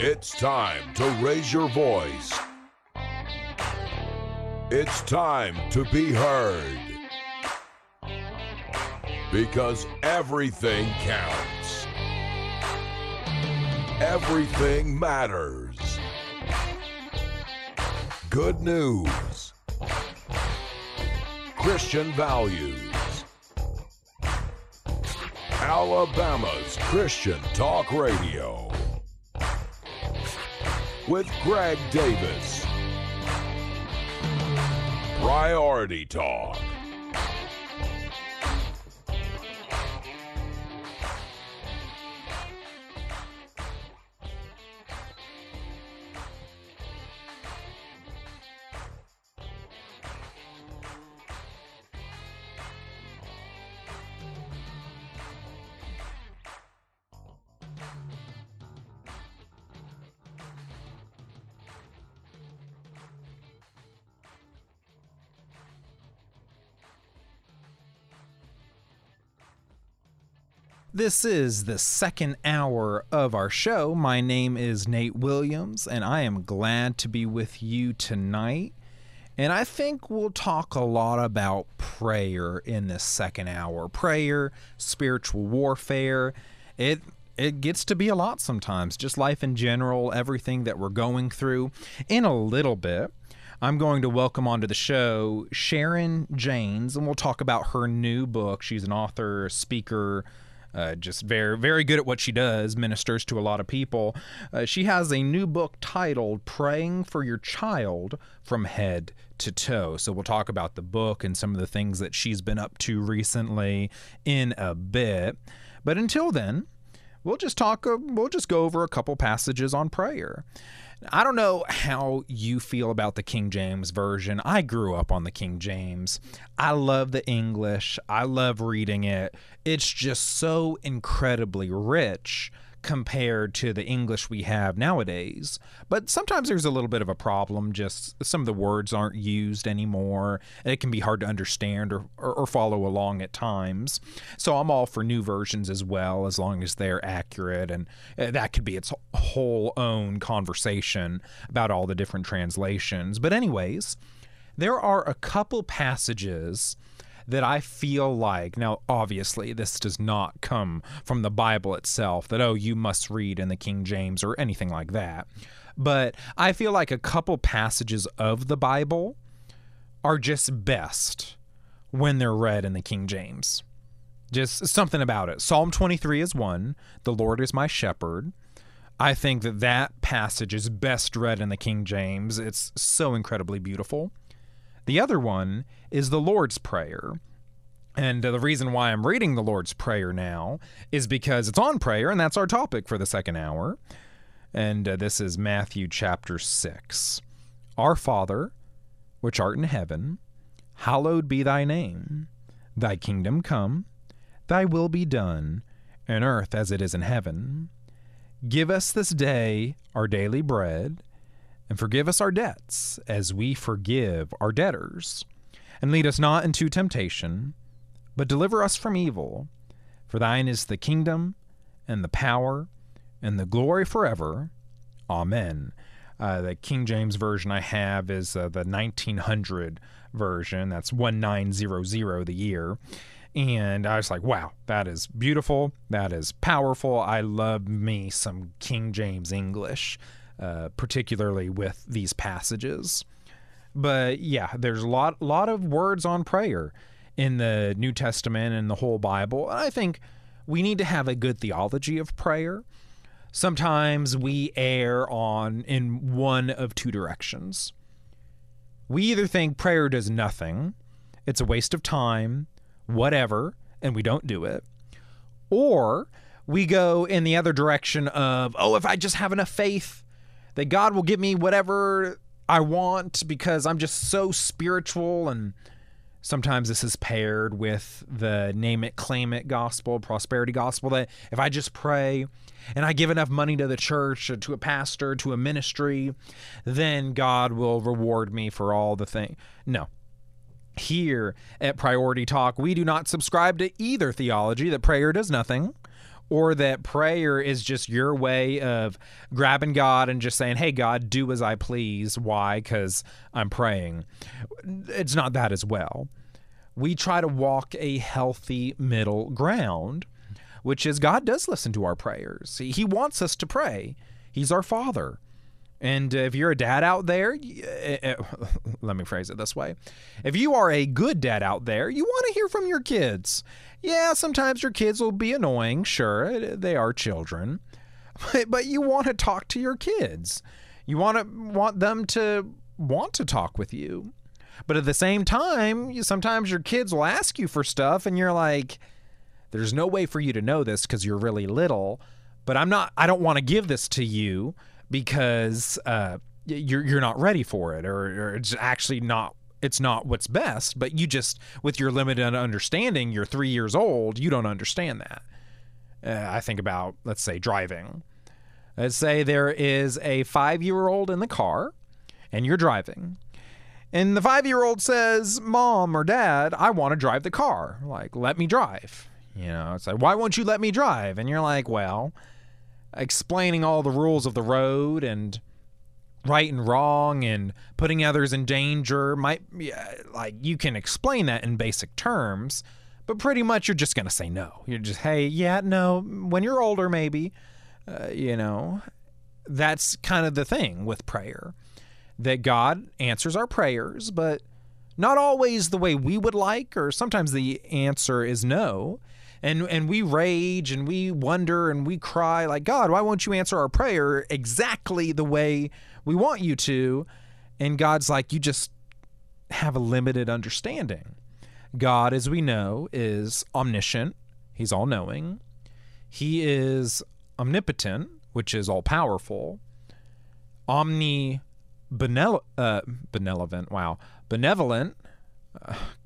It's time to raise your voice. It's time to be heard. Because everything counts. Everything matters. Good news. Christian values. Alabama's Christian Talk Radio. With Greg Davis. Priority Talk. This is the second hour of our show. My name is Nate Williams, and I am glad to be with you tonight. And I think we'll talk a lot about prayer in this second hour. Prayer, spiritual warfare. It it gets to be a lot sometimes, just life in general, everything that we're going through. In a little bit, I'm going to welcome onto the show Sharon Jaynes, and we'll talk about her new book. She's an author, speaker, uh, just very, very good at what she does, ministers to a lot of people. Uh, she has a new book titled Praying for Your Child from Head to Toe. So we'll talk about the book and some of the things that she's been up to recently in a bit. But until then, we'll just talk, uh, we'll just go over a couple passages on prayer. I don't know how you feel about the King James Version. I grew up on the King James. I love the English. I love reading it. It's just so incredibly rich compared to the English we have nowadays. But sometimes there's a little bit of a problem, just some of the words aren't used anymore. It can be hard to understand or, or, or, follow along at times. So I'm all for new versions as well, as long as they're accurate. And uh, that could be its whole own conversation about all the different translations. But, anyways, there are a couple passages that I feel like, now, obviously, this does not come from the Bible itself, that, oh, you must read in the King James or anything like that. But I feel like a couple passages of the Bible are just best when they're read in the King James. Just something about it. Psalm 23 is one. The Lord is my shepherd. I think that that passage is best read in the King James. It's so incredibly beautiful. The other one is the Lord's Prayer. And uh, the reason why I'm reading the Lord's Prayer now is because it's on prayer, and that's our topic for the second hour. And uh, this is Matthew chapter 6. Our Father, which art in heaven, hallowed be thy name. Thy kingdom come, thy will be done, in earth as it is in heaven. Give us this day our daily bread and forgive us our debts, as we forgive our debtors. And lead us not into temptation, but deliver us from evil. For thine is the kingdom, and the power, and the glory forever. Amen. Uh, the King James version I have is uh, the 1900 version. That's 1900, the year. And I was like, wow, that is beautiful. That is powerful. I love me some King James English. Uh, particularly with these passages. But yeah, there's a lot, lot of words on prayer in the New Testament and the whole Bible. And I think we need to have a good theology of prayer. Sometimes we err on in one of two directions. We either think prayer does nothing, it's a waste of time, whatever, and we don't do it. Or we go in the other direction of, oh, if I just have enough faith, that God will give me whatever I want because I'm just so spiritual and sometimes this is paired with the name it claim it gospel prosperity gospel that if i just pray and i give enough money to the church to a pastor to a ministry then god will reward me for all the thing no. Here at priority talk we do not subscribe to either theology that prayer does nothing or that prayer is just your way of grabbing God and just saying, "Hey God, do as I please." Why? Cuz I'm praying. It's not that as well. We try to walk a healthy middle ground, which is God does listen to our prayers. He wants us to pray. He's our father. And if you're a dad out there, eh, eh, let me phrase it this way. If you are a good dad out there, you want to hear from your kids. Yeah, sometimes your kids will be annoying, sure, they are children. But you want to talk to your kids. You want to want them to want to talk with you. But at the same time, sometimes your kids will ask you for stuff and you're like there's no way for you to know this cuz you're really little, but I'm not I don't want to give this to you because uh, you're you're not ready for it, or, or it's actually not it's not what's best. But you just with your limited understanding, you're three years old, you don't understand that. Uh, I think about let's say driving. Let's say there is a five year old in the car, and you're driving. And the five year old says, Mom or Dad, I want to drive the car. Like, let me drive. You know, it's like, why won't you let me drive? And you're like, well, explaining all the rules of the road and right and wrong and putting others in danger might yeah, like you can explain that in basic terms but pretty much you're just going to say no. You're just hey yeah no when you're older maybe uh, you know? That's kind of the thing with prayer that god answers our prayers but not always the way we would like or sometimes the answer is no and and we rage and we wonder and we cry like God, why won't you answer our prayer exactly the way we want you to? And God's like, you just have a limited understanding. God, as we know, is omniscient. He's all knowing. He is omnipotent, which is all powerful. Omni uh, benevolent, wow, benevolent,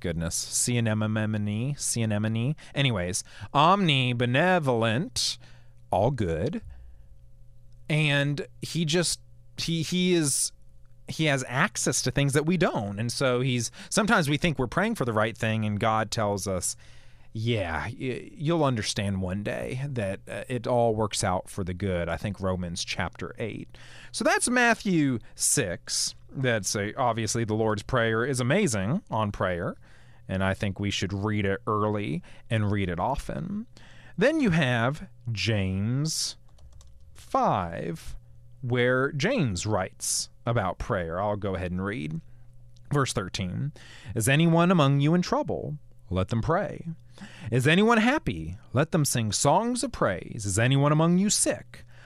goodness, CNMME, CNME. Anyways, omni benevolent, all good, and he just he he is he has access to things that we don't, and so he's sometimes we think we're praying for the right thing, and God tells us. Yeah, you'll understand one day that uh, it all works out for the good. I think Romans chapter 8. So that's Matthew 6 that's a, obviously the Lord's Prayer is amazing on prayer, and I think we should read it early and read it often. Then you have James 5, where James writes about prayer. I'll go ahead and read. Verse 13 Is anyone among you in trouble? Let them pray. Is anyone happy? Let them sing songs of praise. Is anyone among you sick?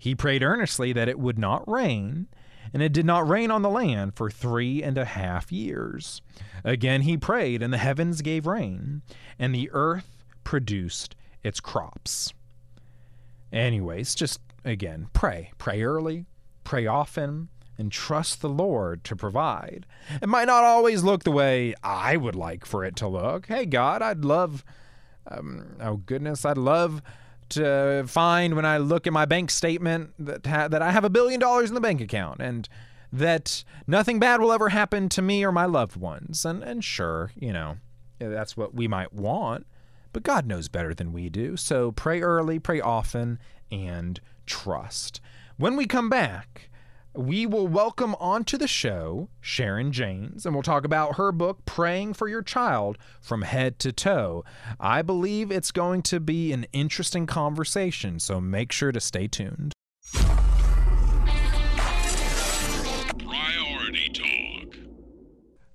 He prayed earnestly that it would not rain, and it did not rain on the land for three and a half years. Again he prayed, and the heavens gave rain, and the earth produced its crops. Anyways, just again, pray. Pray early, pray often, and trust the Lord to provide. It might not always look the way I would like for it to look. Hey, God, I'd love, um, oh goodness, I'd love to uh, find when I look at my bank statement that ha- that I have a billion dollars in the bank account and that nothing bad will ever happen to me or my loved ones. And and sure, you know, that's what we might want, but God knows better than we do. So pray early, pray often, and trust. When we come back, we will welcome onto the show Sharon Jaynes, and we'll talk about her book, Praying for Your Child from Head to Toe. I believe it's going to be an interesting conversation, so make sure to stay tuned. Priority Talk.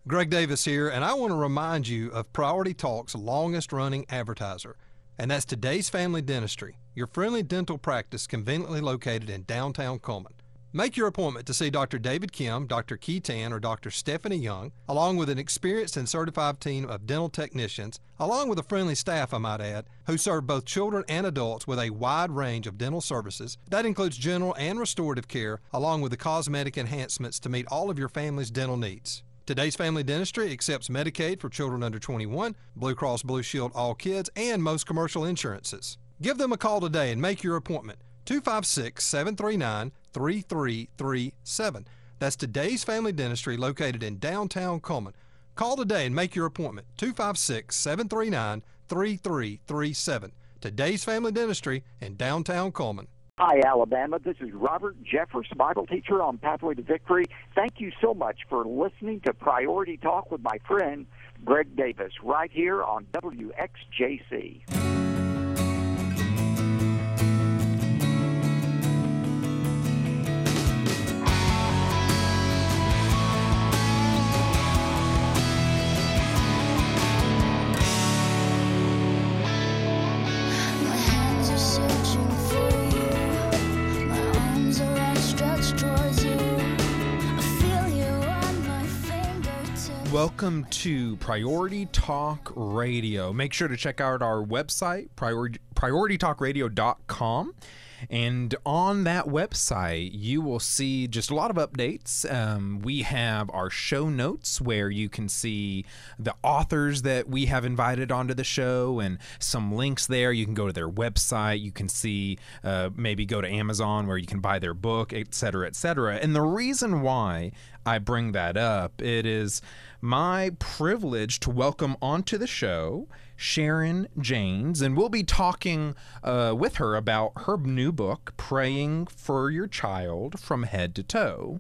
Greg Davis here, and I want to remind you of Priority Talk's longest running advertiser, and that's Today's Family Dentistry, your friendly dental practice conveniently located in downtown Cullman. Make your appointment to see Dr. David Kim, Dr. Keaton, or Dr. Stephanie Young, along with an experienced and certified team of dental technicians, along with a friendly staff, I might add, who serve both children and adults with a wide range of dental services. That includes general and restorative care, along with the cosmetic enhancements to meet all of your family's dental needs. Today's Family Dentistry accepts Medicaid for children under 21, Blue Cross Blue Shield All Kids, and most commercial insurances. Give them a call today and make your appointment. 256 739 3337. That's today's Family Dentistry located in downtown Cullman. Call today and make your appointment. 256 739 3337. Today's Family Dentistry in downtown Cullman. Hi, Alabama. This is Robert Jeffress, Bible teacher on Pathway to Victory. Thank you so much for listening to Priority Talk with my friend Greg Davis right here on WXJC. Welcome to Priority Talk Radio. Make sure to check out our website, priority, prioritytalkradio.com. And on that website, you will see just a lot of updates. Um, we have our show notes where you can see the authors that we have invited onto the show and some links there. You can go to their website. You can see uh, maybe go to Amazon where you can buy their book, et cetera, et cetera. And the reason why I bring that up, it is my privilege to welcome onto the show Sharon Jaynes, and we'll be talking uh, with her about her new book, Praying for Your Child from Head to Toe.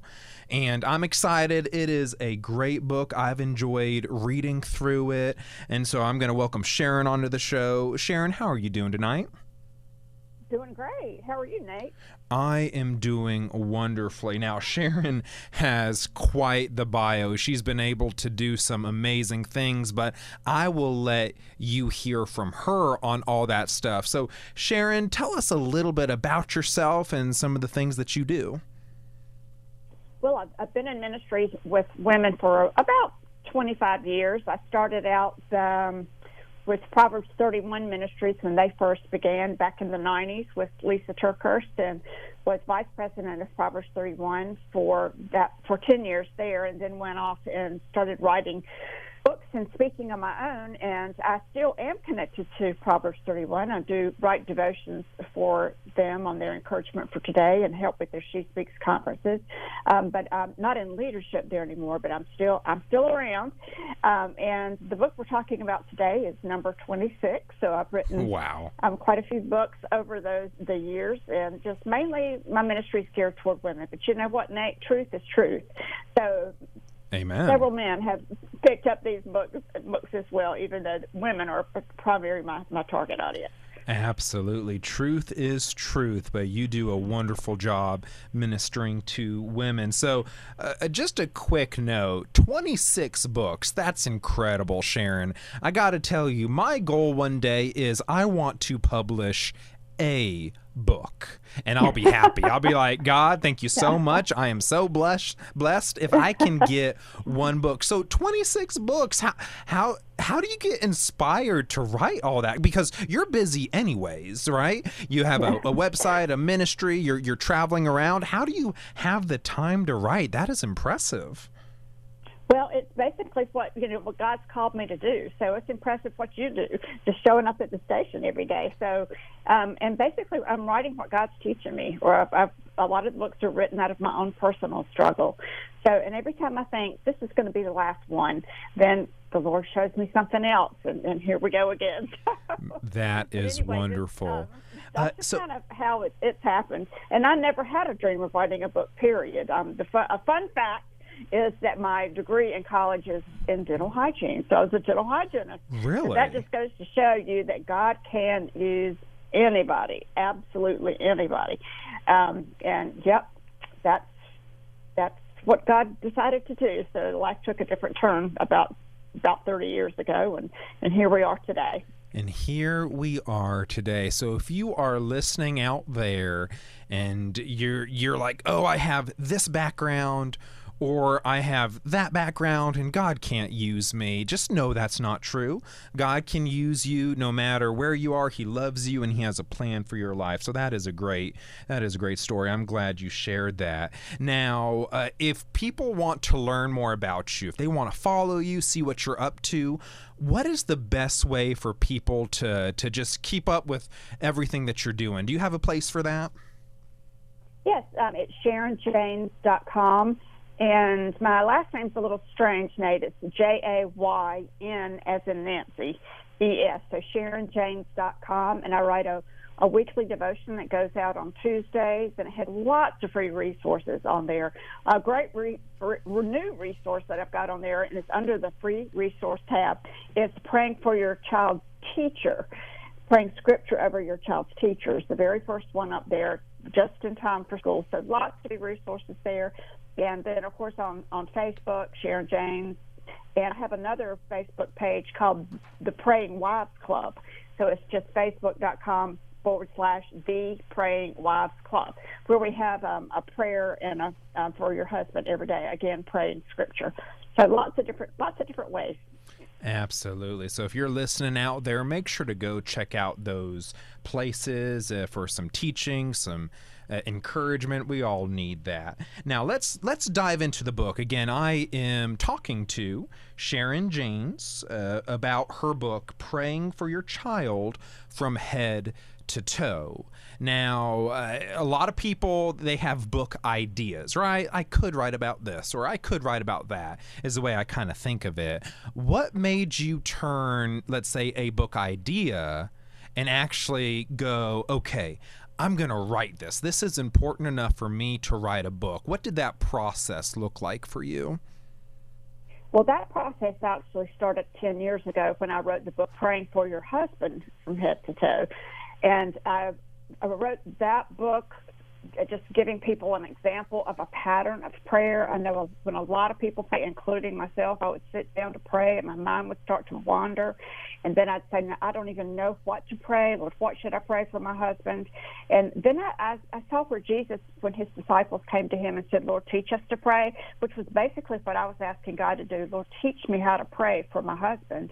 And I'm excited. It is a great book. I've enjoyed reading through it. And so I'm going to welcome Sharon onto the show. Sharon, how are you doing tonight? Doing great. How are you, Nate? I am doing wonderfully. Now, Sharon has quite the bio. She's been able to do some amazing things, but I will let you hear from her on all that stuff. So, Sharon, tell us a little bit about yourself and some of the things that you do. Well, I've, I've been in ministry with women for about 25 years. I started out um, with Proverbs 31 Ministries when they first began back in the 90s with Lisa TerKeurst and was vice president of Proverbs 31 for that for 10 years there, and then went off and started writing books and speaking on my own. And I still am connected to Proverbs 31. I do write devotions for them on their encouragement for today and help with their She Speaks conferences. Um, but I'm not in leadership there anymore. But I'm still I'm still around. Um, and the book we're talking about today is number 26. So I've written Wow. um, quite a few books over those the years, and just mainly my ministry is geared toward women. But you know what, Nate? Truth is truth. So Amen. several men have picked up these books books as well, even though women are primarily my, my target audience. Absolutely. Truth is truth, but you do a wonderful job ministering to women. So, uh, just a quick note 26 books. That's incredible, Sharon. I got to tell you, my goal one day is I want to publish a book and I'll be happy. I'll be like, God, thank you so much. I am so blessed blessed if I can get one book. So 26 books. How how how do you get inspired to write all that? Because you're busy anyways, right? You have a, a website, a ministry, you're you're traveling around. How do you have the time to write? That is impressive. Well, it's basically what you know what God's called me to do. So it's impressive what you do, just showing up at the station every day. So, um, and basically, I'm writing what God's teaching me. Or I've, I've, a lot of the books are written out of my own personal struggle. So, and every time I think this is going to be the last one, then the Lord shows me something else, and, and here we go again. that is anyway, wonderful. um, Uh, that's just so- kind of how it, it's happened. And I never had a dream of writing a book. Period. Um, the a fun fact is that my degree in college is in dental hygiene, so I was a dental hygienist. Really? That just goes to show you that God can use anybody, absolutely anybody. Um, and yep, that's that's what God decided to do. So life took a different turn about about 30 years ago, and and here we are today. And here we are today. So if you are listening out there and you're you're like, "Oh, I have this background or I have that background and God can't use me. Just know that's not true. God can use you no matter where you are. He loves you and he has a plan for your life. So that is a great that is a great story. I'm glad you shared that. Now, uh, if people want to learn more about you, if they want to follow you, see what you're up to, what is the best way for people to to just keep up with everything that you're doing? Do you have a place for that? Yes, um, it's SharonJaynes.com. And my last name's a little strange, Nate. It's J A Y N as in Nancy, E S. So SharonJaynes.com. And I write a, a weekly devotion that goes out on Tuesdays. And it had lots of free resources on there. A great re, re, new resource that I've got on there, and it's under the free resource tab, is praying for your child's teacher praying scripture over your child's teachers. The very first one up there, just in time for school. So lots of resources there. And then, of course, on, on Facebook, Sharon Jaynes. And I have another Facebook page called the Praying Wives Club. So it's just facebook.com forward slash the Praying Wives Club, where we have um, a prayer and a, um, for your husband every day. Again, praying scripture. So lots of different lots of different ways. Absolutely. So if you're listening out there, make sure to go check out those places uh, for some teaching, some uh, encouragement. We all need that. Now let's let's dive into the book. Again, I am talking to Sharon Jaynes uh, about her book, "Praying for Your Child from Head to Toe." Now, uh, a lot of people they have book ideas, right? I could write about this or I could write about that. Is the way I kind of think of it. What made you turn, let's say, a book idea and actually go, okay, I'm going to write this. This is important enough for me to write a book. What did that process look like for you? Well, that process actually started 10 years ago when I wrote the book Praying for Your Husband from Head to Toe. And I, I wrote that book uh, just giving people an example of a pattern of prayer. I know when a lot of people including myself, I would sit down to pray and my mind would start to wander. And then I'd say, I don't even know what to pray. Lord, what should I pray for my husband? And then I, I, I saw where Jesus, when his disciples came to him and said, Lord, teach us to pray, which was basically what I was asking God to do. Lord, teach me how to pray for my husband.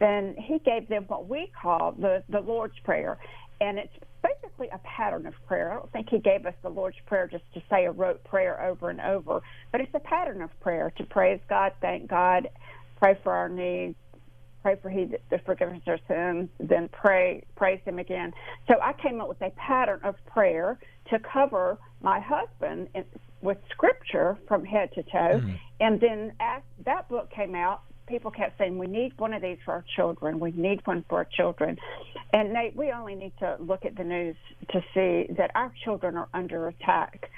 Then he gave them what we call the, the Lord's Prayer. And it's basically a pattern of prayer. I don't think he gave us the Lord's Prayer just to say a rote prayer over and over, but it's a pattern of prayer to praise God, thank God, pray for our needs, pray for he the forgiveness of our sins, then pray praise him again. So I came up with a pattern of prayer to cover my husband in, with scripture from head to toe, mm. and then as that book came out, people kept saying, we need one of these for our children. We need one for our children. And Nate, we only need to look at the news to see that our children are under attack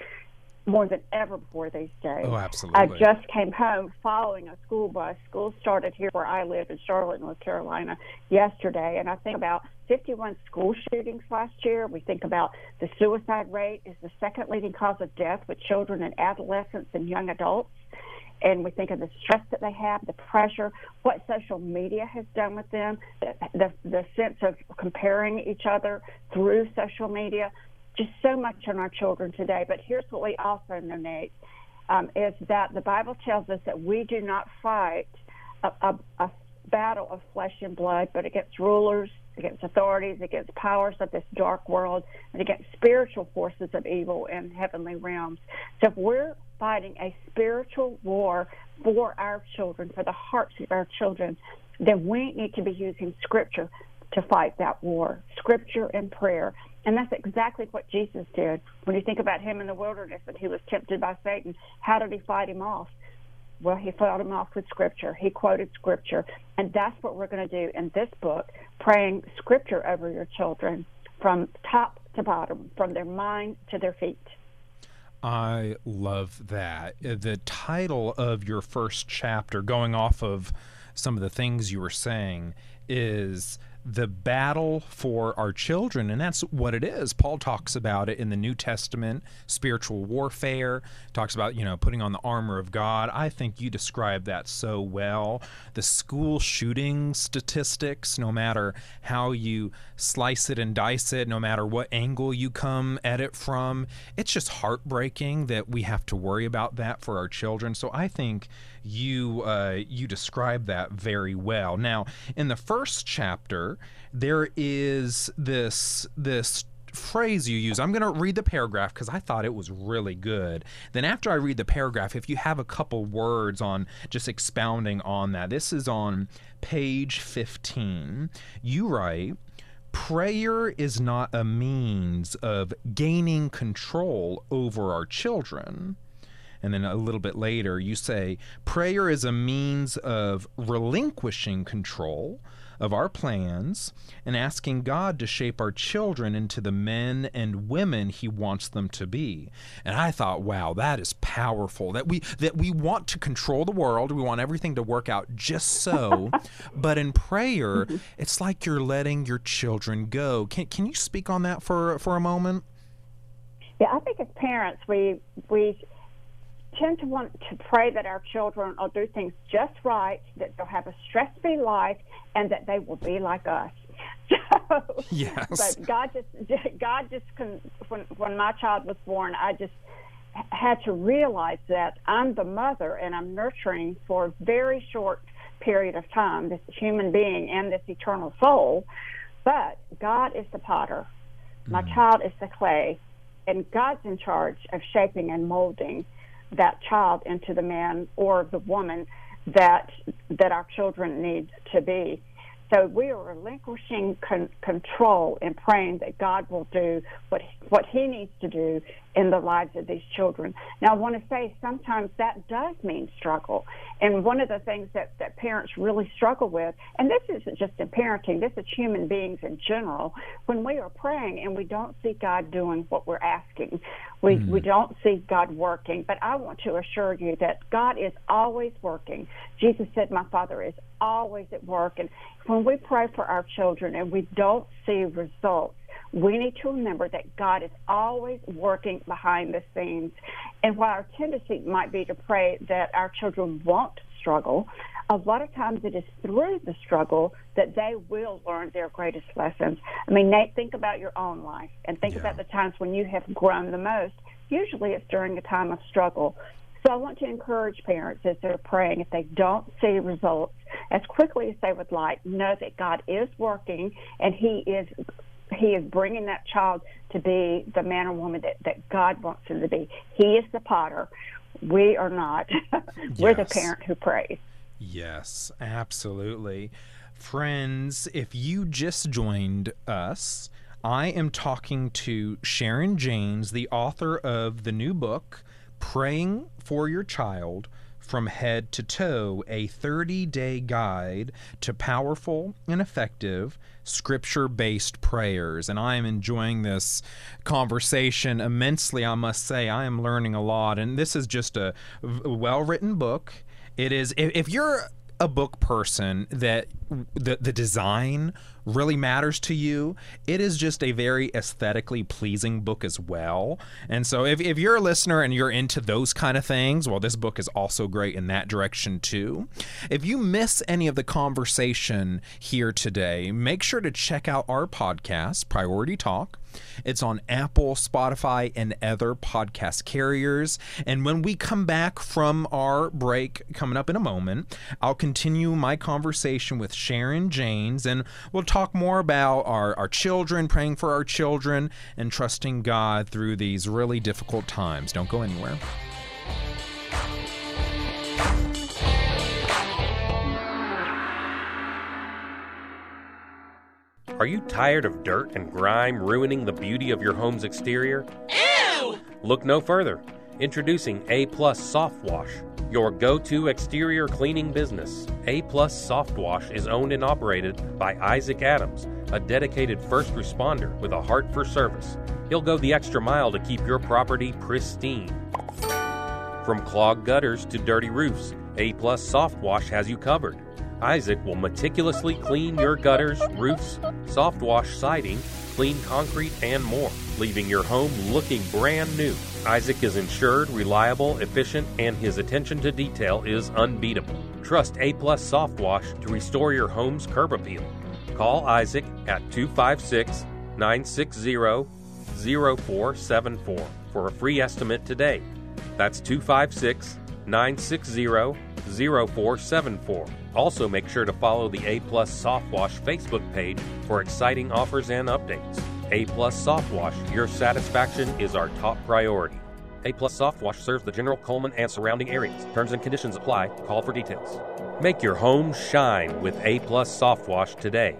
more than ever before these days. Oh, absolutely. I just came home following a school bus. School started here where I live in Charlotte, North Carolina, yesterday. And I think about 51 school shootings last year. We think about the suicide rate is the second leading cause of death with children and adolescents and young adults and we think of the stress that they have, the pressure, what social media has done with them, the, the, sense of comparing each other through social media, just so much on our children today. But here's what we also know, Nate, um, is that the Bible tells us that we do not fight a, a, a battle of flesh and blood, but against rulers, against authorities, against powers of this dark world, and against spiritual forces of evil in heavenly realms. So if we're fighting a spiritual war for our children, for the hearts of our children, then we need to be using Scripture to fight that war. Scripture and prayer. And that's exactly what Jesus did. When you think about him in the wilderness and he was tempted by Satan, how did he fight him off? Well, he fought him off with Scripture. He quoted Scripture. And that's what we're going to do in this book, praying Scripture over your children from top to bottom, from their mind to their feet. I love that. Uh, the title of your first chapter, going off of some of the things you were saying, is the battle for our children and that's what it is. Paul talks about it in the new testament spiritual warfare talks about you know putting on the armor of god. I think you described that so well. The school shooting statistics no matter how you slice it and dice it no matter what angle you come at it from it's just heartbreaking that we have to worry about that for our children. So i think you uh, you describe that very well. Now, in the first chapter, there is this this phrase you use. I'm going to read the paragraph because I thought it was really good. Then, after I read the paragraph, if you have a couple words on just expounding on that, this is on page 15. You write, Prayer is not a means of gaining control over our children. And then a little bit later, you say, Prayer is a means of relinquishing control of our plans and asking God to shape our children into the men and women he wants them to be. And I thought, wow, that is powerful. That we that we want to control the world, we want everything to work out just so. but in prayer, it's like you're letting your children go. Can can you speak on that for for a moment? Yeah, I think as parents, we we tend to want to pray that our children will do things just right, that they'll have a stress-free life, and that they will be like us. So, Yes. but God just God just when when my child was born, I just had to realize that I'm the mother and I'm nurturing for a very short period of time this human being and this eternal soul. But God is the potter. My mm. child is the clay, and God's in charge of shaping and molding that child into the man or the woman that that our children need to be. So we are relinquishing con- control and praying that God will do what what He needs to do in the lives of these children. Now, I want to say sometimes that does mean struggle, and one of the things that that parents really struggle with, and this isn't just in parenting, this is human beings in general. When we are praying and we don't see God doing what we're asking, we we mm-hmm. don't see God working. But I want to assure you that God is always working. Jesus said, "My Father is always at work," and when we pray for our children and we don't see results, we need to remember that God is always working behind the scenes. And while our tendency might be to pray that our children won't struggle, a lot of times it is through the struggle that they will learn their greatest lessons. I mean, Nate, think about your own life and think Yeah. about the times when you have grown the most. Usually it's during a time of struggle. So I want to encourage parents as they're praying, if they don't see results, as quickly as they would like, know that God is working and He is He is bringing that child to be the man or woman that, that God wants them to be. He is the potter. We are not. We're the parent who prays. Yes, absolutely. Friends, if you just joined us, I am talking to Sharon Jaynes, the author of the new book, Praying for Your Child from Head to Toe, a 30 day guide to powerful and effective scripture based prayers. And I am enjoying this conversation immensely, I must say. I am learning a lot. And this is just a well written book. It is, if, if you're a book person that the the design really matters to you, it is just a very aesthetically pleasing book as well. And so if, if you're a listener and you're into those kind of things, well this book is also great in that direction too. If you miss any of the conversation here today, make sure to check out our podcast, Priority Talk. It's on Apple, Spotify, and other podcast carriers. And when we come back from our break, coming up in a moment, I'll continue my conversation with Sharon Jaynes and we'll talk more about our, our children, praying for our children, and trusting God through these really difficult times. Don't go anywhere. Are you tired of dirt and grime ruining the beauty of your home's exterior? Ew! Look no further. Introducing A Plus Soft Wash, your go-to exterior cleaning business. A Plus Soft Wash is owned and operated by Isaac Adams, a dedicated first responder with a heart for service. He'll go the extra mile to keep your property pristine. From clogged gutters to dirty roofs, A Plus Soft Wash has you covered. Isaac will meticulously clean your gutters, roofs, soft wash siding, clean concrete, and more, leaving your home looking brand new. Isaac is insured, reliable, efficient, and his attention to detail is unbeatable. Trust A Plus Soft Wash to restore your home's curb appeal. Call Isaac at 256 960 0474 for a free estimate today. That's 256 960 0474. Also, make sure to follow the A Plus Soft Wash Facebook page for exciting offers and updates. A Plus Soft Wash, your satisfaction is our top priority. A Plus Soft Wash serves the general Cullman and surrounding areas. Terms and conditions apply. Call for details. Make your home shine with A Plus Soft Wash today.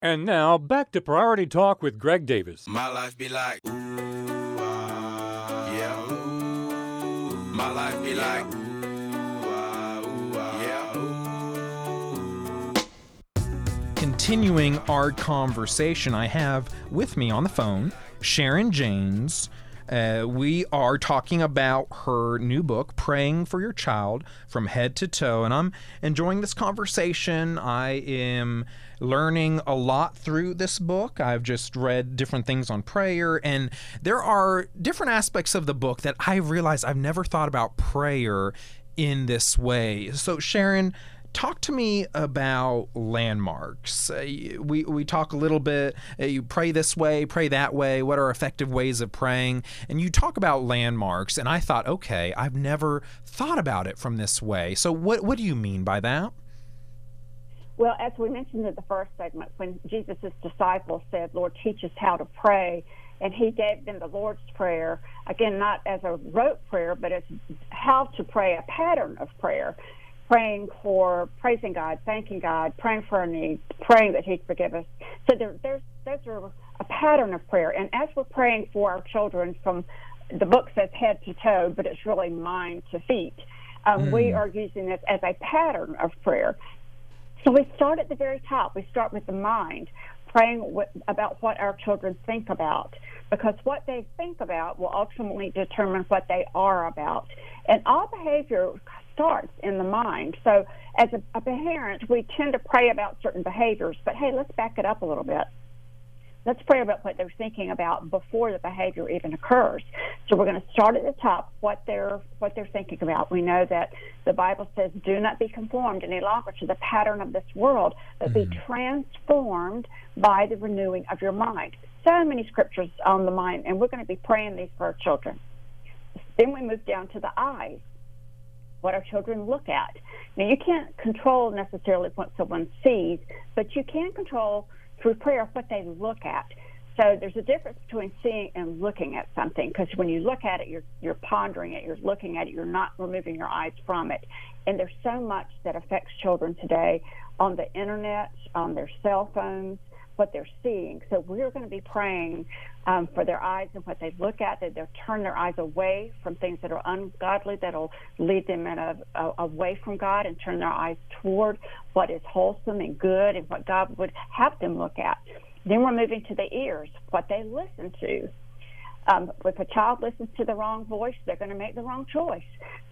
And now back to Priority Talk with Greg Davis. My life be like, ooh, ah, yeah, ooh. My life be like, Continuing our conversation, I have with me on the phone Sharon Jaynes. Uh, we are talking about her new book, Praying for Your Child from Head to Toe. And I'm enjoying this conversation. I am learning a lot through this book. I've just read different things on prayer, and there are different aspects of the book that I realize I've never thought about prayer in this way. So, Sharon, talk to me about landmarks. Uh, we we talk a little bit. Uh, you pray this way, pray that way. What are effective ways of praying? And you talk about landmarks, and I thought, okay, I've never thought about it from this way. So what what do you mean by that? Well, as we mentioned in the first segment, when Jesus' disciples said, Lord, teach us how to pray, and he gave them the Lord's Prayer, again, not as a rote prayer, but as how to pray, a pattern of prayer, praying for praising God, thanking God, praying for our needs, praying that he'd forgive us. So there, there's, those are a pattern of prayer. And as we're praying for our children from the book says head to toe, but it's really mind to feet. Um, We are using this as a pattern of prayer. So we start at the very top. We start with the mind, praying w- about what our children think about, because what they think about will ultimately determine what they are about. And all behavior starts in the mind. So as a, a parent, we tend to pray about certain behaviors, but hey, let's back it up a little bit let's pray about what they're thinking about before the behavior even occurs. So we're going to start at the top, what they're what they're thinking about. We know that the Bible says, "Do not be conformed any longer to the pattern of this world, but be mm-hmm. transformed by the renewing of your mind." So many scriptures on the mind, and we're going to be praying these for our children. Then we move down to the eyes what our children look at. Now, you can't control necessarily what someone sees, but you can control through prayer what they look at. So there's a difference between seeing and looking at something because when you look at it, you're you're pondering it, you're looking at it, you're not removing your eyes from it. And there's so much that affects children today on the internet, on their cell phones, what they're seeing. So we're going to be praying um, for their eyes and what they look at, that they'll turn their eyes away from things that are ungodly, that'll lead them in a, a, away from God, and turn their eyes toward what is wholesome and good and what God would have them look at. Then we're moving to the ears, what they listen to. Um, if a child listens to the wrong voice, they're going to make the wrong choice.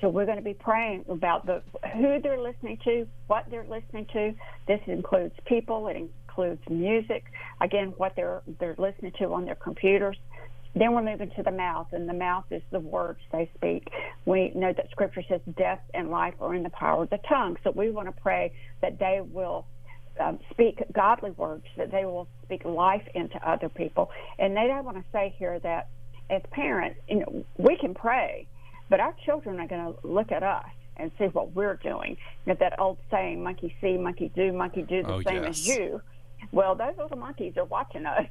So we're going to be praying about the who they're listening to, what they're listening to. This includes people. It includes music. Again, what they're they're listening to on their computers. Then we're moving to the mouth, and the mouth is the words they speak. We know that Scripture says death and life are in the power of the tongue. So we want to pray that they will um, speak godly words, that they will speak life into other people. And Nate, I want to say here that as parents, you know, we can pray, but our children are going to look at us and see what we're doing. You know, that old saying, monkey see, monkey do, monkey do the Oh, same as you. Well, those little monkeys are watching us.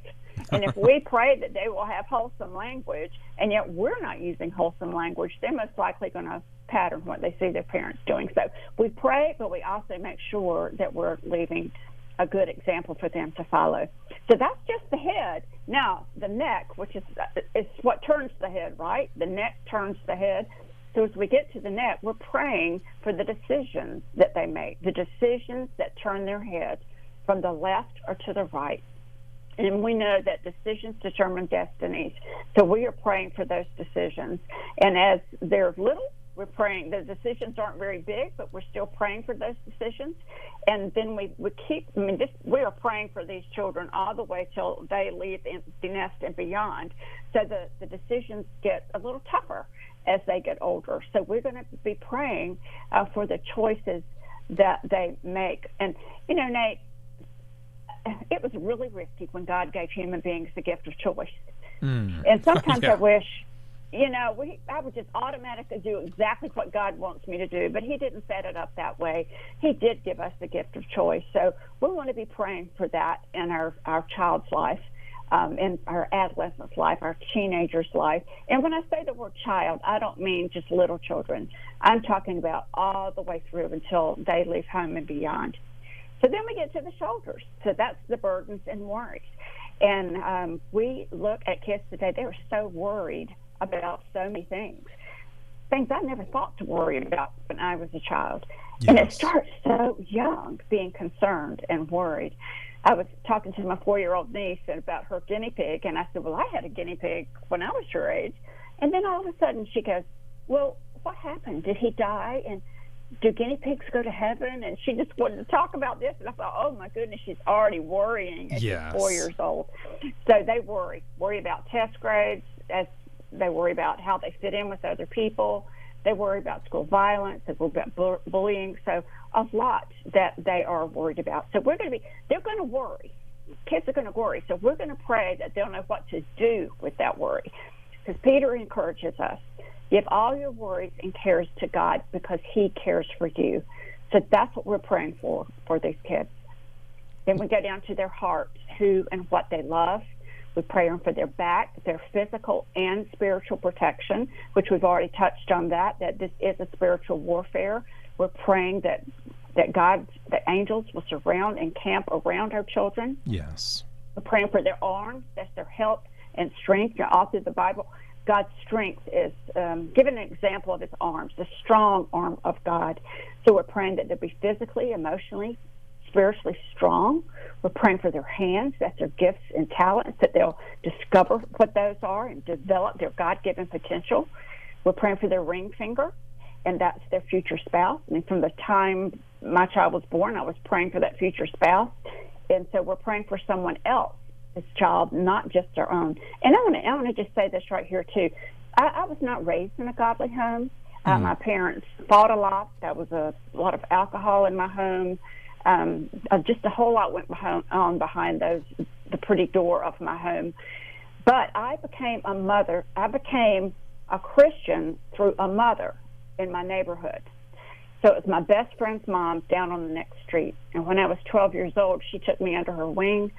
And if we pray that they will have wholesome language, and yet we're not using wholesome language, they're most likely going to pattern what they see their parents doing. So we pray, but we also make sure that we're leaving a good example for them to follow. So that's just the head. Now, the neck, which is is what turns the head, right? The neck turns the head. So as we get to the neck, we're praying for the decisions that they make, the decisions that turn their head from the left or to the right. And we know that decisions determine destinies. So we are praying for those decisions. And as they're little, We're praying. The decisions aren't very big, but we're still praying for those decisions. And then we, we keep, I mean, this, we are praying for these children all the way till they leave the nest and beyond. So the, the decisions get a little tougher as they get older. So we're going to be praying uh, for the choices that they make. And, you know, Nate, it was really risky when God gave human beings the gift of choice. Mm. And sometimes Yeah. I wish, you know, we, I would just automatically do exactly what God wants me to do, but He didn't set it up that way. He did give us the gift of choice. So we want to be praying for that in our, our child's life. Um, in our adolescent's life, our teenager's life. And when I say the word child, I don't mean just little children. I'm talking about all the way through until they leave home and beyond. So then we get to the shoulders. So that's the burdens and worries. And um, we look at kids today, they are so worried about so many things. Things I never thought to worry about when I was a child. And it starts so young, being concerned and worried. I was talking to my four year old niece about her guinea pig, and I said, Well, I had a guinea pig when I was your age. And then all of a sudden she goes, Well, what happened? Did he die? And do guinea pigs go to heaven? And she just wanted to talk about this. And I thought, oh my goodness, she's already worrying at Yes. four years old. So they worry, worry about test grades, as they worry about how they fit in with other people. They worry about school violence. They worry about bu- bullying. So a lot that they are worried about. So we're going to be, they're going to worry. Kids are going to worry. So we're going to pray that they'll know what to do with that worry. Because Peter encourages us Give all your worries and cares to God because He cares for you. So that's what we're praying for for these kids. Then we go down to their hearts, who and what they love. We pray for their back, their physical and spiritual protection, which we've already touched on that, that this is a spiritual warfare. We're praying that that God, the angels will surround and camp around our children. Yes. We're praying for their arms, that's their health and strength. All through the Bible, God's strength is um, given an example of His arms, the strong arm of God. So we're praying that they'll be physically, emotionally, spiritually strong. We're praying for their hands, that their gifts and talents, that they'll discover what those are and develop their God given potential. We're praying for their ring finger, and that's their future spouse. I mean, from the time my child was born, I was praying for that future spouse. And so we're praying for someone else, this child, not just our own. And I want to I want to just say this right here too. I, I was not raised in a godly home. Uh, my parents fought a lot. There was a lot of alcohol in my home. Um, just a whole lot went behind, on behind those the pretty door of my home. But I became a mother. I became a Christian through a mother in my neighborhood. So it was my best friend's mom down on the next street. And when I was 12 years old, she took me under her wing,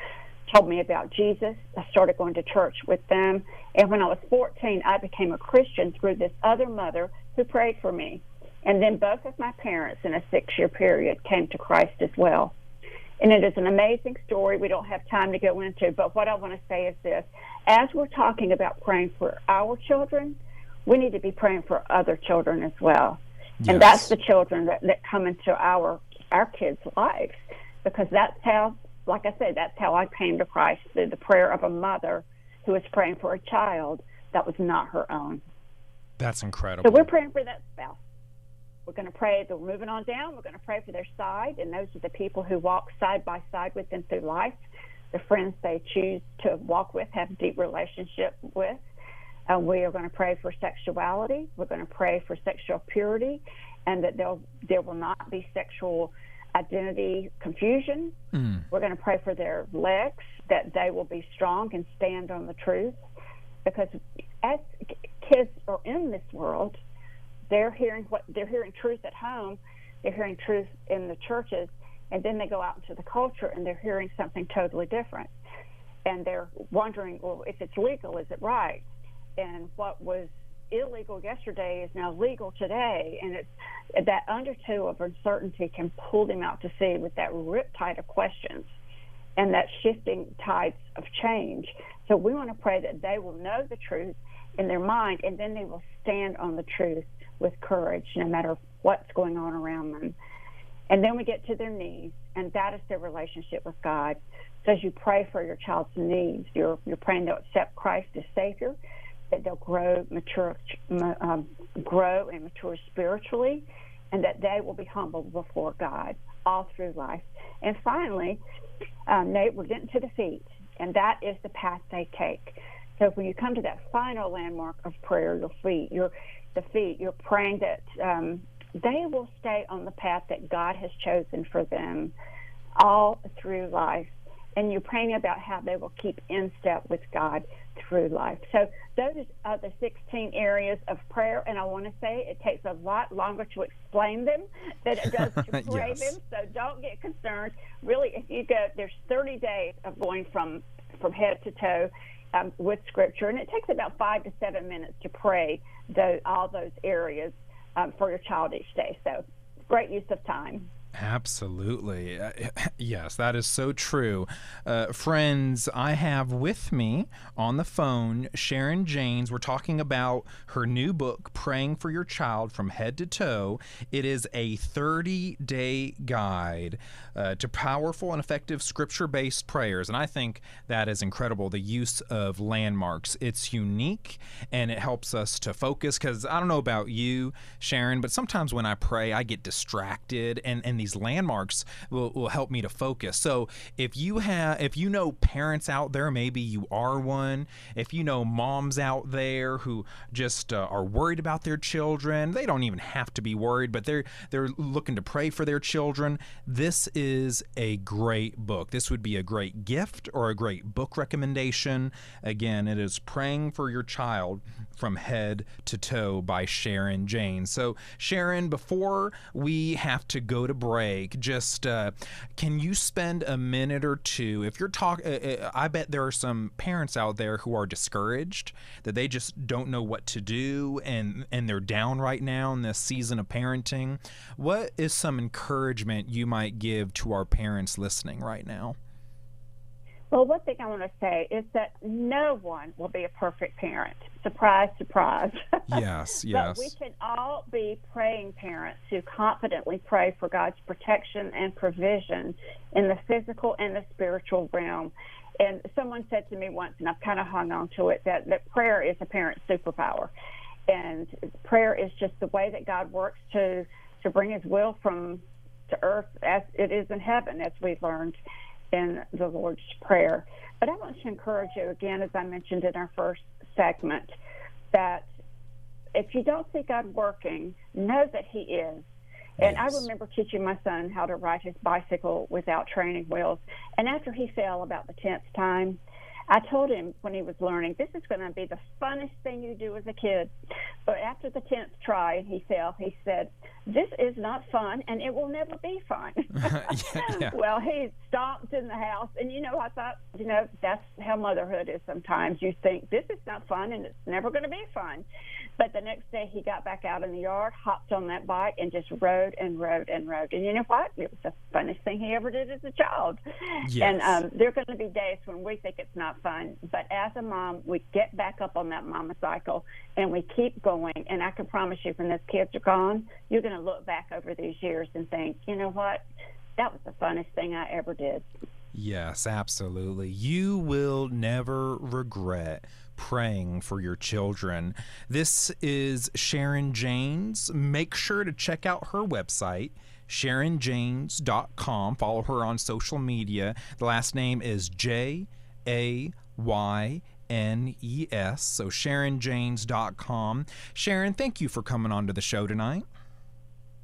told me about Jesus. I started going to church with them. And when I was 14, I became a Christian through this other mother who prayed for me. And then both of my parents in a six year period came to Christ as well. And it is an amazing story we don't have time to go into. But what I want to say is this as we're talking about praying for our children, we need to be praying for other children as well. And that's the children that, that come into our our kids' lives. Because that's how like I said, that's how I came to Christ through the prayer of a mother who was praying for a child that was not her own. That's incredible. So we're praying for that spouse. We're going to pray we're moving on down. We're going to pray for their side, and those are the people who walk side by side with them through life, the friends they choose to walk with, have a deep relationship with. Uh, we are going to pray for sexuality. We're going to pray for sexual purity, and that there there will not be sexual identity confusion. Hmm. We're going to pray for their legs, that they will be strong and stand on the truth. Because as kids are in this world, they're hearing what they're hearing truth at home, they're hearing truth in the churches, and then they go out into the culture and they're hearing something totally different. And they're wondering, well, if it's legal, is it right? And what was illegal yesterday is now legal today, and it's that undertow of uncertainty can pull them out to sea with that riptide of questions and that shifting tides of change. So we want to pray that they will know the truth in their mind, and then they will stand on the truth with courage, no matter what's going on around them. And then we get to their needs, and that is their relationship with God. So as you pray for your child's needs, you're you're praying they'll accept Christ as Savior, that they'll grow, mature, um, grow and mature spiritually, and that they will be humble before God all through life. And finally, um, Nate, we're getting to the feet, and that is the path they take. So when you come to that final landmark of prayer, your feet, your the feet, you're praying that um, they will stay on the path that God has chosen for them all through life. And you're praying about how they will keep in step with God through life. So those are the 16 areas of prayer. And I want to say it takes a lot longer to explain them than it does to pray Yes. them. So don't get concerned. Really, if you go, there's 30 days of going from from head to toe um, with Scripture, and it takes about five to seven minutes to pray all those areas um, for your child each day. So great use of time. Absolutely. Uh, yes, that is so true. Uh, friends, I have with me on the phone Sharon Jaynes. We're talking about her new book, Praying for Your Child from Head to Toe. It is a 30 day guide uh, to powerful and effective scripture based prayers. And I think that is incredible the use of landmarks. It's unique and it helps us to focus because I don't know about you, Sharon, but sometimes when I pray, I get distracted and, and these landmarks will, will help me to focus. So if you have, if you know parents out there, maybe you are one, if you know moms out there who just uh, are worried about their children, they don't even have to be worried, but they're, they're looking to pray for their children. This is a great book. This would be a great gift or a great book recommendation. Again, it is Praying for Your Child from Head to Toe by Sharon Jane. So, Sharon, before we have to go to break, just uh, can you spend a minute or two? If you're talking, uh, uh, I bet there are some parents out there who are discouraged that they just don't know what to do and and they're down right now in this season of parenting. What is some encouragement you might give to our parents listening right now? Well, one thing I want to say is that no one will be a perfect parent. Surprise, surprise. Yes, yes. But we can all be praying parents who confidently pray for God's protection and provision in the physical and the spiritual realm. And someone said to me once, and I've kind of hung on to it, that, that prayer is a parent's superpower. And prayer is just the way that God works to, to bring his will from to earth as it is in heaven, as we've learned in the Lord's Prayer. But I want to encourage you again, as I mentioned in our first segment, that if you don't see God working, know that He is. And I remember teaching my son how to ride his bicycle without training wheels. And after he fell about the tenth time, I told him when he was learning, this is going to be the funnest thing you do as a kid. But after the tenth try he fell, he said, "This is not fun, and it will never be fun." Yeah, yeah. Well, he stomped in the house, and you know, I thought, you know, that's how motherhood is. Sometimes you think this is not fun, and it's never going to be fun. But the next day, he got back out in the yard, hopped on that bike, and just rode and rode and rode. And you know what? It was the funnest thing he ever did as a child. Yes. And um, there are going to be days when we think it's not fun, but as a mom, we get back up on that mama cycle and we keep going. And I can promise you, when those kids are gone, you're going to look back over these years and think, you know what? That was the funnest thing I ever did. Yes, absolutely. You will never regret praying for your children. This is Sharon Jaynes. Make sure to check out her website, sharonjaynes.com. Follow her on social media. The last name is J A Y N E S. So sharonjaynes.com. Sharon, thank you for coming on to the show tonight.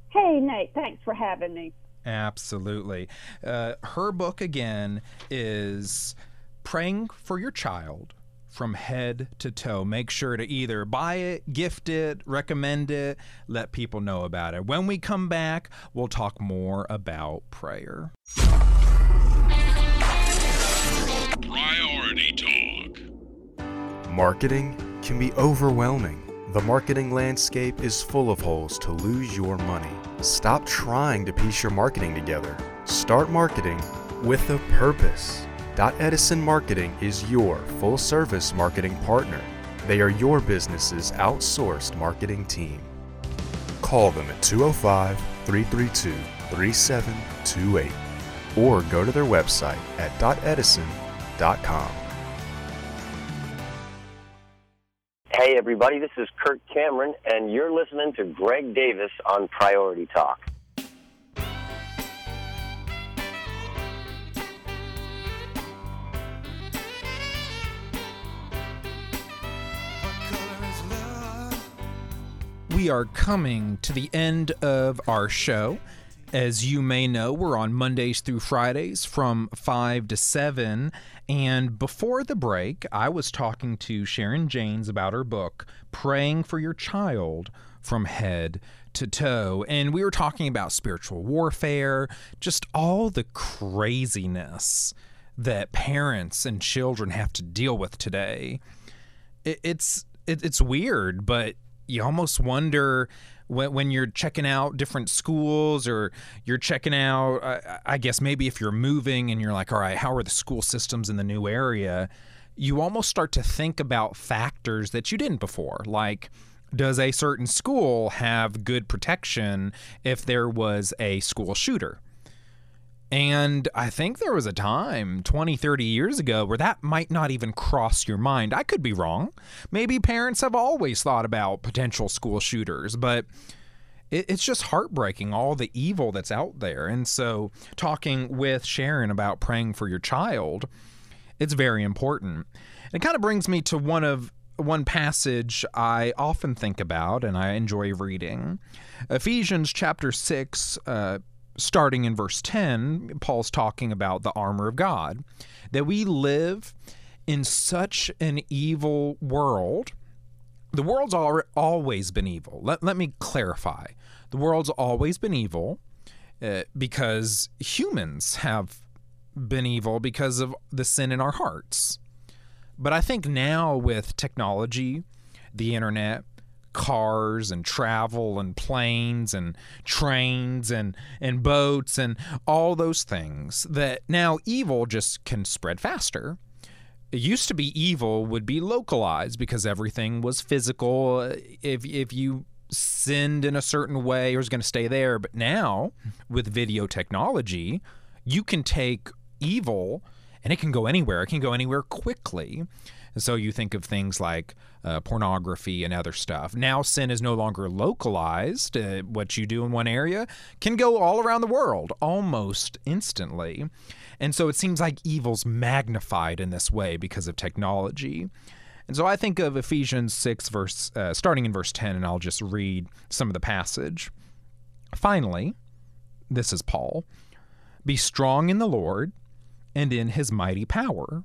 Hey, Nate, thanks for having me. Absolutely. Uh, her book again is Praying for Your Child from Head to Toe. Make sure to either buy it, gift it, recommend it, let people know about it. When we come back, we'll talk more about prayer. Priority Talk. Marketing can be overwhelming. The marketing landscape is full of holes to lose your money. Stop trying to piece your marketing together. Start marketing with a purpose. Edison Marketing is your full service marketing partner. They are your business's outsourced marketing team. Call them at 205 332 3728 or go to their website at .edison.com. everybody, this is Kirk Cameron, and you're listening to Greg Davis on Priority Talk. We are coming to the end of our show. As you may know, we're on Mondays through Fridays from 5 to 7. And before the break, I was talking to Sharon Jaynes about her book, Praying for Your Child from Head to Toe. And we were talking about spiritual warfare, just all the craziness that parents and children have to deal with today. It's it's weird, but you almost wonder when, when you're checking out different schools or you're checking out, I guess maybe if you're moving and you're like, all right, how are the school systems in the new area? You almost start to think about factors that you didn't before, like does a certain school have good protection if there was a school shooter? And I think there was a time 20, 30 years ago where that might not even cross your mind. I could be wrong. Maybe parents have always thought about potential school shooters, but it's just heartbreaking all the evil that's out there. And so, talking with Sharon about praying for your child, it's very important. It kind of brings me to one of one passage I often think about and I enjoy reading. Ephesians chapter 6, uh, starting in verse 10, Paul's talking about the armor of God, that we live in such an evil world. The world's al- always been evil. Let, let me clarify. The world's always been evil uh, because humans have been evil because of the sin in our hearts. But I think now with technology, the internet, cars and travel and planes and trains and and boats and all those things that now evil just can spread faster. It used to be evil would be localized because everything was physical. If if you sinned in a certain way it was going to stay there. But now with video technology you can take evil and it can go anywhere. It can go anywhere quickly and so you think of things like uh, pornography and other stuff. Now sin is no longer localized. Uh, what you do in one area can go all around the world almost instantly. And so it seems like evil's magnified in this way because of technology. And so I think of Ephesians 6, verse, uh, starting in verse 10, and I'll just read some of the passage. Finally, this is Paul be strong in the Lord and in his mighty power.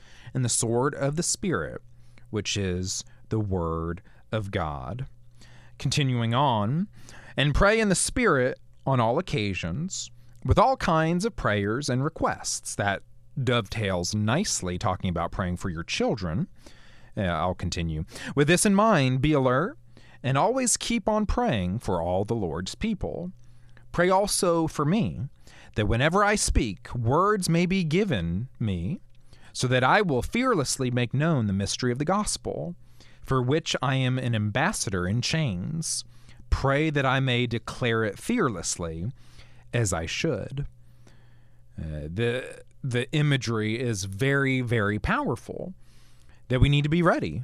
and the sword of the Spirit, which is the Word of God. Continuing on, and pray in the Spirit on all occasions, with all kinds of prayers and requests. That dovetails nicely talking about praying for your children. Uh, I'll continue. With this in mind, be alert and always keep on praying for all the Lord's people. Pray also for me, that whenever I speak, words may be given me so that I will fearlessly make known the mystery of the gospel, for which I am an ambassador in chains. Pray that I may declare it fearlessly, as I should. Uh, the the imagery is very very powerful. That we need to be ready.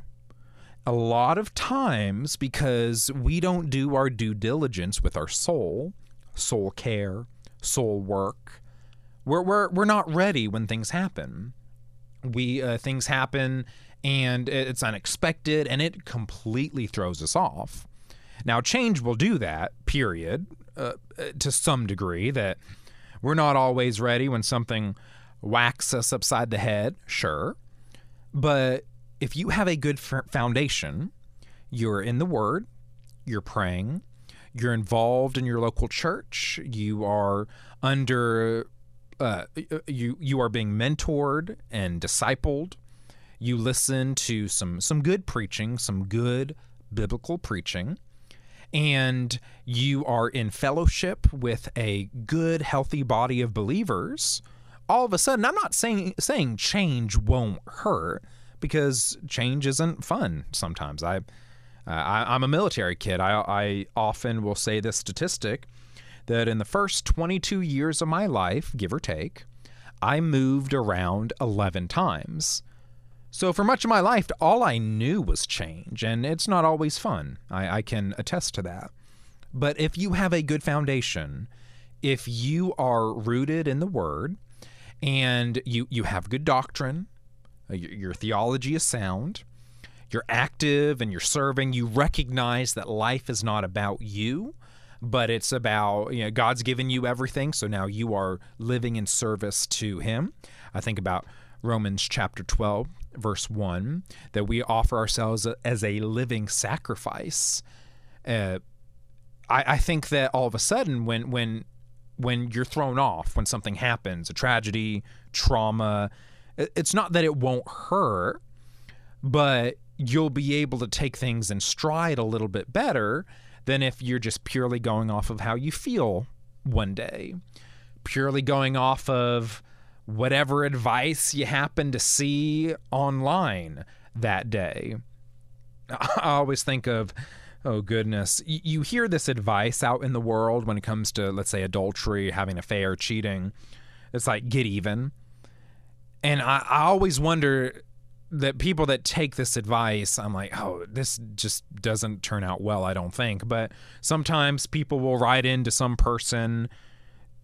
A lot of times, because we don't do our due diligence with our soul, soul care, soul work, we're, we're, we're not ready when things happen we uh, things happen and it's unexpected and it completely throws us off. Now, change will do that, period, uh, to some degree, that we're not always ready when something whacks us upside the head, sure. But if you have a good foundation, you're in the Word, you're praying, you're involved in your local church, you are under, uh, you you are being mentored and discipled. You listen to some some good preaching, some good biblical preaching, and you are in fellowship with a good, healthy body of believers. All of a sudden, I'm not saying saying change won't hurt because change isn't fun. Sometimes I uh, I, am a military kid. I, I often will say this statistic that in the first 22 years of my life, give or take, I moved around 11 times. So for much of my life, all I knew was change, and it's not always fun. I, I can attest to that. But if you have a good foundation, if you are rooted in the Word, and you, you have good doctrine, uh, your, your theology is sound, you're active and you're serving, you recognize that life is not about you, but it's about, you know, God's given you everything. So now you are living in service to Him. I think about Romans chapter 12, verse 1, that we offer ourselves as a living sacrifice. Uh, I, I think that all of a sudden, when, when, when you're thrown off, when something happens, a tragedy, trauma, it's not that it won't hurt, but you'll be able to take things in stride a little bit better than if you're just purely going off of how you feel one day, purely going off of whatever advice you happen to see online that day. I always think of, oh goodness, you hear this advice out in the world when it comes to, let's say, adultery, having an affair, cheating. It's like, get even. And I, I always wonder that people that take this advice, I'm like, oh, this just doesn't turn out well, I don't think. But sometimes people will write into some person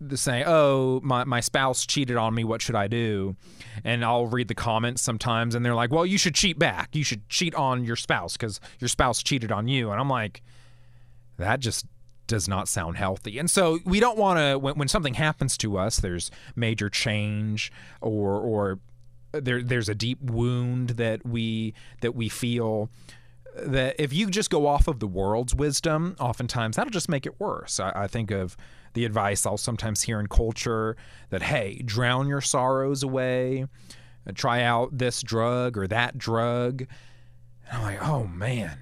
to say, oh, my, my spouse cheated on me, what should I do? And I'll read the comments sometimes, and they're like, well, you should cheat back. You should cheat on your spouse because your spouse cheated on you. And I'm like, that just does not sound healthy. And so we don't want to when, when something happens to us, there's major change or or there there's a deep wound that we that we feel that if you just go off of the world's wisdom, oftentimes that'll just make it worse. I, I, think of the advice I'll sometimes hear in culture that, hey, drown your sorrows away, try out this drug or that drug. And I'm like, oh man,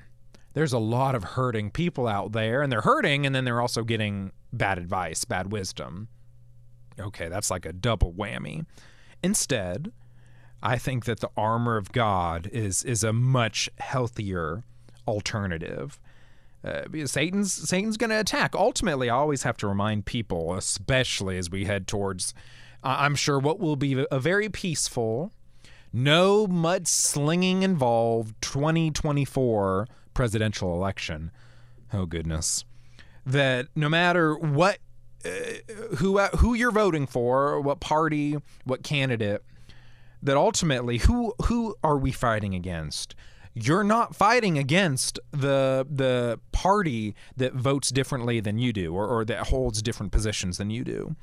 there's a lot of hurting people out there, and they're hurting, and then they're also getting bad advice, bad wisdom. Okay, that's like a double whammy. Instead, I think that the armor of God is is a much healthier alternative. Uh, Satan's Satan's going to attack. Ultimately, I always have to remind people, especially as we head towards, uh, I'm sure what will be a very peaceful, no mudslinging involved 2024 presidential election. Oh goodness, that no matter what, uh, who who you're voting for, what party, what candidate, that ultimately who who are we fighting against? You're not fighting against the the party that votes differently than you do or, or that holds different positions than you do.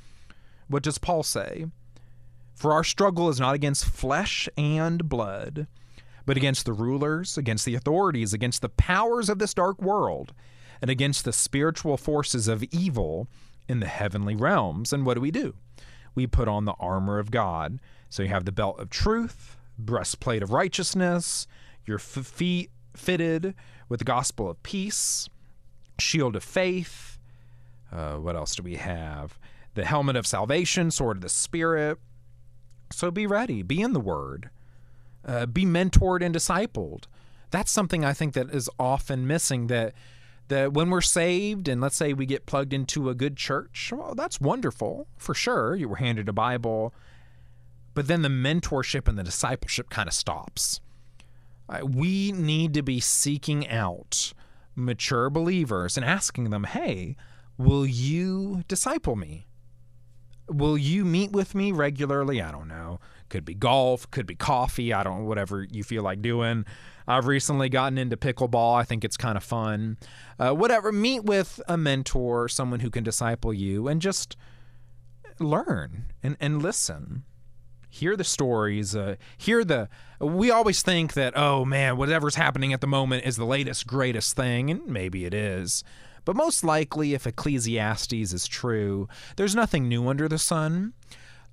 What does Paul say? For our struggle is not against flesh and blood, but against the rulers, against the authorities, against the powers of this dark world, and against the spiritual forces of evil in the heavenly realms. And what do we do? We put on the armor of God so you have the belt of truth, breastplate of righteousness, your feet fitted with the gospel of peace, shield of faith. Uh, what else do we have? The helmet of salvation, sword of the Spirit. So be ready, be in the Word, uh, be mentored and discipled. That's something I think that is often missing. That that when we're saved, and let's say we get plugged into a good church, well, that's wonderful for sure. You were handed a Bible but then the mentorship and the discipleship kind of stops. we need to be seeking out mature believers and asking them, hey, will you disciple me? Will you meet with me regularly? I don't know. Could be golf, could be coffee. I don't know, whatever you feel like doing. I've recently gotten into pickleball. I think it's kind of fun. Uh, whatever. Meet with a mentor, someone who can disciple you, and just learn and, and listen. Hear the stories. Uh, hear the. We always think that, oh man, whatever's happening at the moment is the latest, greatest thing, and maybe it is. But most likely, if Ecclesiastes is true, there's nothing new under the sun.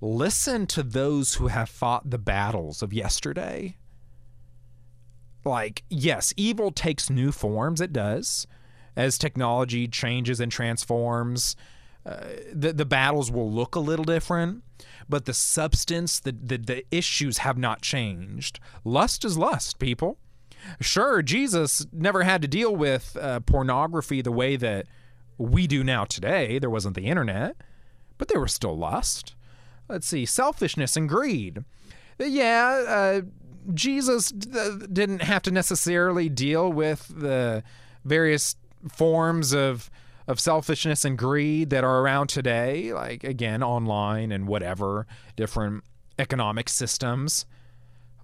Listen to those who have fought the battles of yesterday. Like, yes, evil takes new forms, it does. As technology changes and transforms, uh, the, the battles will look a little different, but the substance, the, the, the issues have not changed. Lust is lust, people. Sure, Jesus never had to deal with uh, pornography the way that we do now today. There wasn't the internet, but there was still lust. Let's see, selfishness and greed. Yeah, uh, Jesus d- didn't have to necessarily deal with the various forms of of selfishness and greed that are around today, like again online and whatever different economic systems.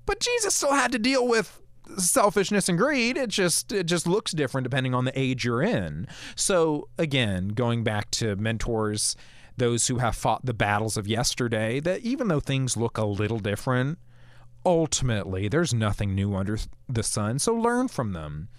But Jesus still had to deal with selfishness and greed. It just it just looks different depending on the age you're in. So again going back to mentors those who have fought the battles of yesterday that even though things look a little different ultimately there's nothing new under the sun. So learn from them.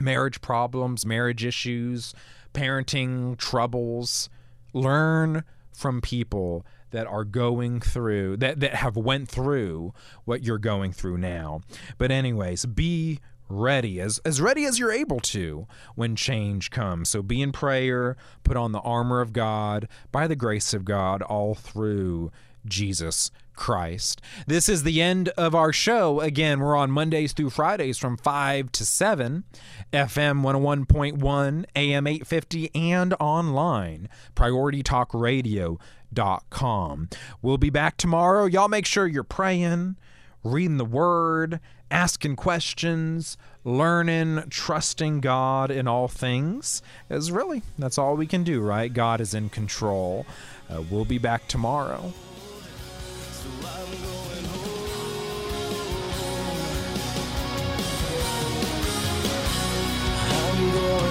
Marriage problems marriage issues parenting troubles learn from people that are going through that that have went through what you're going through now. But anyways, be ready as as ready as you're able to when change comes. So be in prayer, put on the armor of God by the grace of God all through Jesus Christ. This is the end of our show. Again, we're on Mondays through Fridays from 5 to 7, FM 101.1, AM 850, and online. Priority Talk Radio com. We'll be back tomorrow. Y'all make sure you're praying, reading the word, asking questions, learning, trusting God in all things. As really, that's all we can do, right? God is in control. Uh, we'll be back tomorrow. I'm going